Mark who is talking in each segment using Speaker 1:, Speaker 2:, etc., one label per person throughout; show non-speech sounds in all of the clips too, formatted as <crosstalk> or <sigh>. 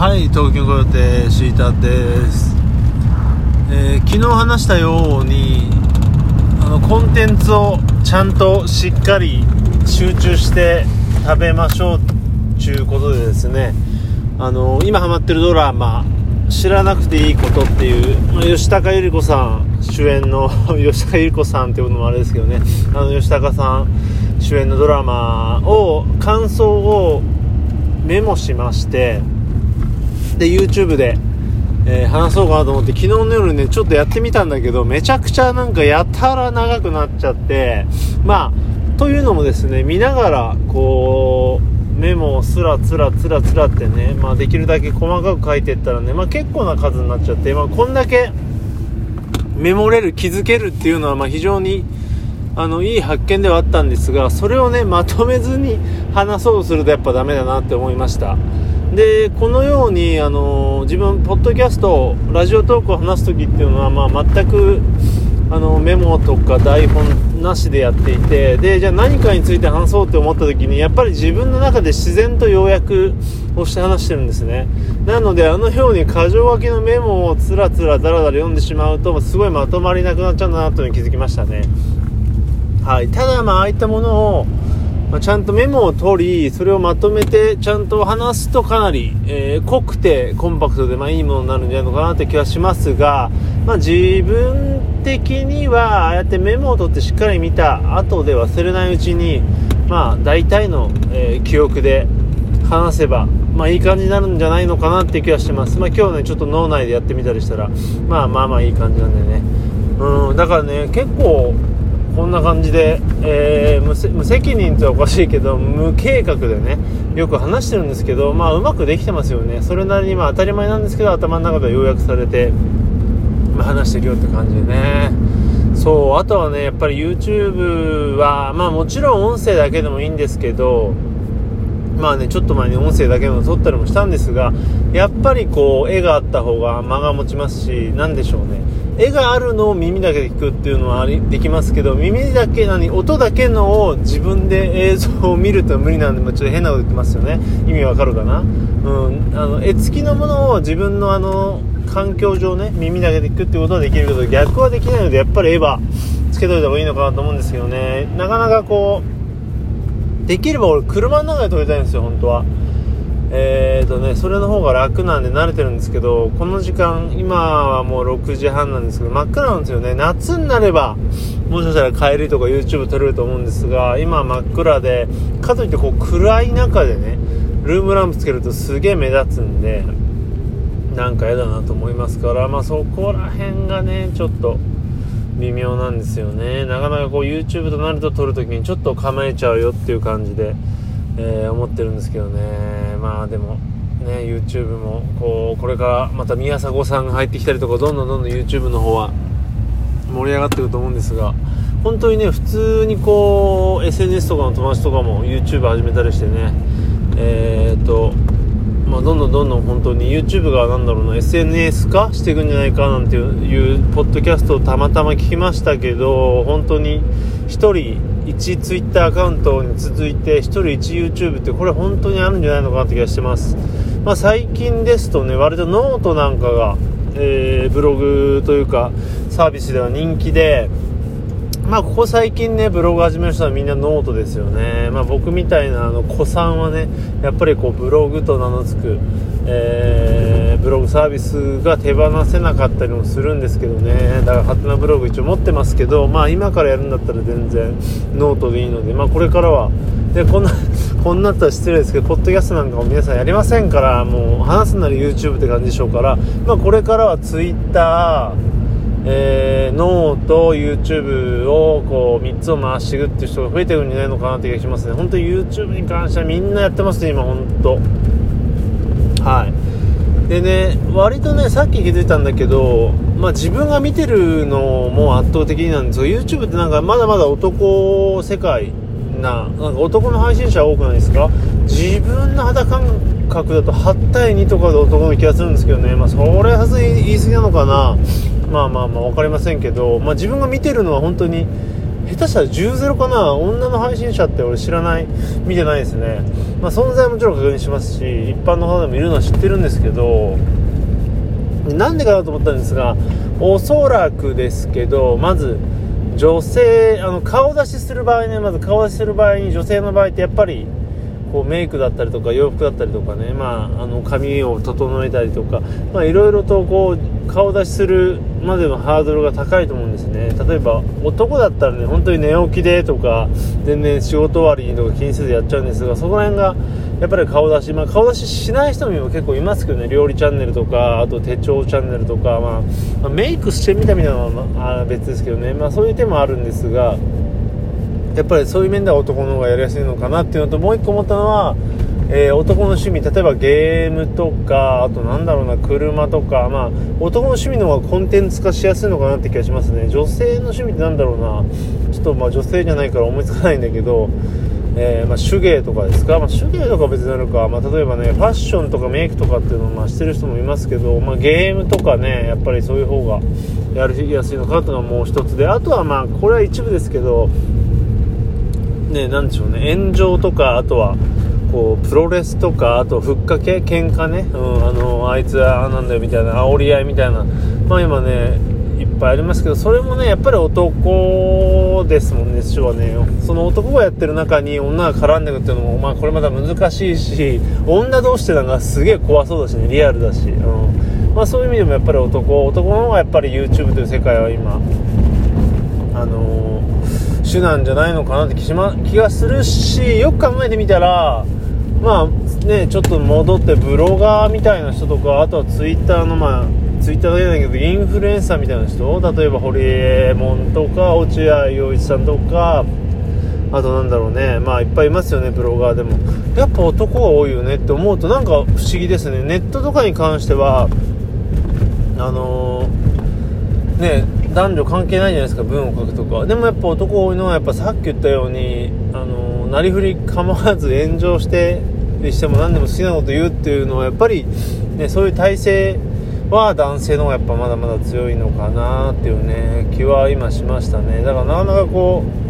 Speaker 1: はい東京コヨテシータです、えー、昨日話したようにあのコンテンツをちゃんとしっかり集中して食べましょうということでですね。あの今ハマってるドラマ知らなくていいことっていう、ま、吉高由里子さん主演の <laughs> 吉高由里子さんっていうのもあれですけどね。あの吉高さん主演のドラマを感想をメモしましてで YouTube で、えー、話そうかなと思って昨日の夜ねちょっとやってみたんだけどめちゃくちゃなんかやたら長くなっちゃってまあというのもですね見ながらこうメモをスラつらつらつらってね、まあ、できるだけ細かく書いていったらね、まあ、結構な数になっちゃって、まあ、こんだけメモれる気づけるっていうのはま非常にあのいい発見ではあったんですがそれをねまとめずに話そうとするとやっぱダメだなって思いました。でこのようにあの自分ポッドキャストラジオトークを話す時っていうのは、まあ、全くあのメモとか台本なしでやっていてでじゃあ何かについて話そうって思った時にやっぱり自分の中で自然と要約をして話してるんですね。なのであのように箇条書きのメモをつらつらだらだら読んでしまうとすごいまとまりなくなっちゃうんだなというに気づきましたね。はい。ただまあああいったものをまあ、ちゃんとメモを取り、それをまとめてちゃんと話すとかなり、えー、濃くてコンパクトで、まあ、いいものになるんじゃないのかなって気はしますが、まあ、自分的には、ああやってメモを取ってしっかり見た後で忘れないうちに、まあ、大体の、えー、記憶で話せば、まあ、いい感じになるんじゃないのかなって気はしてます。まあ、今日ね、ちょっと脳内でやってみたりしたら、まあまあまあいい感じなんでね。うん、だからね、結構、こんな感じで、えー、無責任っておかしいけど無計画でねよく話してるんですけどまあうまくできてますよねそれなりにまあ当たり前なんですけど頭の中で要約されて、まあ、話してるよって感じでねそうあとはねやっぱり YouTube はまあもちろん音声だけでもいいんですけどまあね、ちょっと前に音声だけの撮ったりもしたんですが、やっぱりこう、絵があった方が間が持ちますし、なんでしょうね。絵があるのを耳だけで聞くっていうのはできますけど、耳だけ、何、音だけのを自分で映像を見ると無理なんで、ちょっと変なこと言ってますよね。意味わかるかな？うん。あの、絵付きのものを自分のあの、環境上ね、耳だけで聞くっていうことはできるけど、逆はできないので、やっぱり絵はつけといた方がいいのかなと思うんですけどね。なかなかこう、できれば俺車の中で撮りたいんですよ本当はえーとねそれの方が楽なんで慣れてるんですけどこの時間今はもう6時半なんですけど真っ暗なんですよね。夏になればもしかしたら帰りとか YouTube 撮れると思うんですが今真っ暗でかといってこう暗い中でねルームランプつけるとすげえ目立つんでなんか嫌だなと思いますからまあそこら辺がねちょっと微妙なんですよね。なかなかこう YouTube となると撮るときにちょっと構えちゃうよっていう感じで、えー、思ってるんですけどね。まあでもね YouTube もこうこれからまた宮迫さんが入ってきたりとかどんどんどんどん YouTube の方は盛り上がってると思うんですが本当にね普通にこう SNS とかの友達とかも YouTube 始めたりしてねえー、っとまあ、どんどんどんどん本当に YouTube がなんだろうな SNS 化していくんじゃないかなんていうポッドキャストをたまたま聞きましたけど本当に1人1 Twitter アカウントに続いて1人1 YouTube ってこれ本当にあるんじゃないのかなって気がしてます、まあ、最近ですとね割とノートなんかが、えー、ブログというかサービスでは人気でまあ、ここ最近ね、ブログ始める人はみんなノートですよね。まあ、僕みたいなあの、古参はね、やっぱりこう、ブログと名の付く、えー、ブログサービスが手放せなかったりもするんですけどね。だから、はてなブログ一応持ってますけど、まあ、今からやるんだったら全然ノートでいいので、まあ、これからは、で、こんな、<laughs> こんなったら失礼ですけど、ポッドキャストなんかも皆さんやりませんから、もう、話すなら YouTube って感じでしょうから、まあ、これからは Twitter、えー、 note、YouTube をこう3つを回していくっていう人が増えてるんじゃないのかなって気がしますね。本当に YouTube に関してはみんなやってますね、今本当。はい。でね、割とね、さっき気づいたんだけど、まあ、自分が見てるのも圧倒的になんですよ。YouTube ってなんかまだまだ男世界な、なんか男の配信者多くないですか？自分の肌感覚だと8対2とかで男の気がするんですけどね。まあ、それはさす言い過ぎなのかな。まあまあまあ分かりませんけど、まあ、自分が見てるのは本当に下手したら10ゼロかな女の配信者って俺知らない見てないですね、まあ、存在もちろん確認しますし一般の方でもいるのは知ってるんですけどなんでかなと思ったんですがおそらくですけどまず女性あの顔出しする場合ねまず顔出しする場合に女性の場合ってやっぱりこうメイクだったりとか洋服だったりとかね、まあ、あの髪を整えたりとかいろいろとこう顔出しするまでのハードルが高いと思うんですね。例えば男だったらね本当に寝起きでとか全然仕事終わりとか気にせずやっちゃうんですがそこら辺がやっぱり顔出し、まあ、顔出ししない人も結構いますけどね。料理チャンネルとかあと手帳チャンネルとか、まあ、まあ、メイクしてみたみたいなのは別ですけどね、まあ、そういう手もあるんですがやっぱりそういう面では男の方がやりやすいのかなっていうのともう一個思ったのは、えー、男の趣味例えばゲームとかあとなんだろうな車とかまあ男の趣味の方がコンテンツ化しやすいのかなって気がしますね。女性の趣味ってなんだろうな。ちょっとまあ女性じゃないから思いつかないんだけどえー、まあ、手芸とかですか、まあ、手芸とか別になるか、まあ、例えばねファッションとかメイクとかっていうのをまあしてる人もいますけど、まあ、ゲームとかねやっぱりそういう方がやりやすいのかっていうのがもう一つであとはまあこれは一部ですけどね、なんでしょうね、炎上とか、あとは、こう、プロレスとか、あと、ふっかけ、喧嘩ね、うん、あの、あいつは、なんだよ、みたいな、煽り合いみたいな、まあ今ね、いっぱいありますけど、それもね、やっぱり男ですもんね、主はね。その男がやってる中に女が絡んでくっていうのも、まあこれまた難しいし、女同士ってなんかすげえ怖そうだしね、リアルだし、うん。まあそういう意味でもやっぱり男、男の方がやっぱり YouTube という世界は今、あのー手なんじゃないのかなって気、ま、気がするしよく考えてみたらまあねちょっと戻ってブロガーみたいな人とかあとはツイッターのまあツイッターだけだけどインフルエンサーみたいな人例えばホリエモンとか落合陽一さんとかあとなんだろうねまあいっぱいいますよねブロガーでも。やっぱ男が多いよねって思うとなんか不思議ですね。ネットとかに関してはあのー、ね男女関係ないじゃないですか文を書くとか。でもやっぱ男多いのはやっぱさっき言ったようにあのなりふり構わず炎上してしても何でも好きなこと言うっていうのはやっぱり、ね、そういう体制は男性の方がやっぱまだまだ強いのかなっていうね気は今しましたね。だからなかなかこう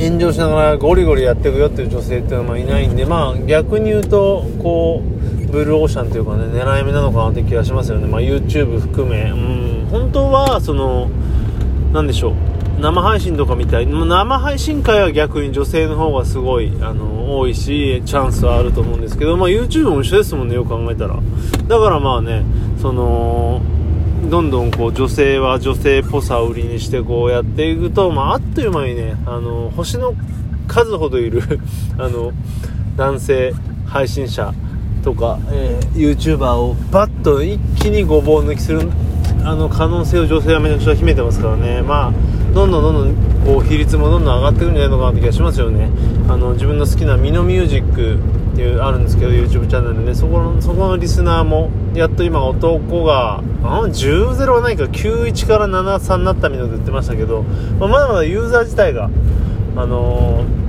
Speaker 1: 炎上しながらゴリゴリやっていくよっていう女性っていうのはいないんでまあ逆に言うとこうブルーオーシャンというかね狙い目なのかなって気がしますよね。まあ YouTube 含め。うん。本当はその何でしょう。生配信とかみたい生配信会は逆に女性の方がすごいあの多いしチャンスはあると思うんですけど、まあ、YouTube も一緒ですもんねよく考えたら。だからまあねそのどんどんこう女性は女性っぽさを売りにしてこうやっていくと、まあ、あっという間にねあの星の数ほどいる <laughs> あの男性配信者とか、えー、YouTuber をバッと一気にごぼう抜きするあの可能性を女性はめちゃくちゃ秘めてますからね、まあ、どんどんどんどんこう比率もどんどん上がってくるんじゃないのかなって気がしますよね。あの自分の好きなミノミュージックっていうあるんですけど YouTube チャンネルでそこのそこのリスナーもやっと今男が10-0はないか91から73になったみたいなこと言ってましたけど、まあ、まだまだユーザー自体があのー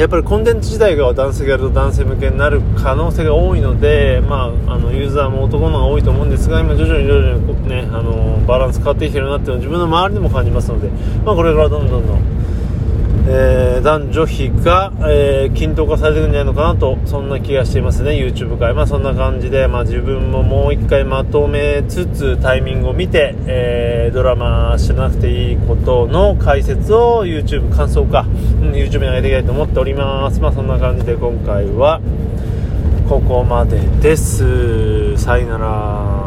Speaker 1: やっぱりコンテンツ自体が男性がやると男性向けになる可能性が多いので、まあ、あのユーザーも男の方が多いと思うんですが今徐々に徐々にねあのバランス変わってきてるなっていうのを自分の周りでも感じますので、まあ、これからどんどんどんえー、男女比が、えー、均等化されていくんじゃないのかなとそんな気がしていますね。YouTube 界。まあそんな感じで、まあ、自分ももう一回まとめつつタイミングを見て、えー、ドラマ知らなくていいことの解説を YouTube 感想か、うん、YouTube に上げていきたいと思っております。まあそんな感じで今回はここまでです。さよなら。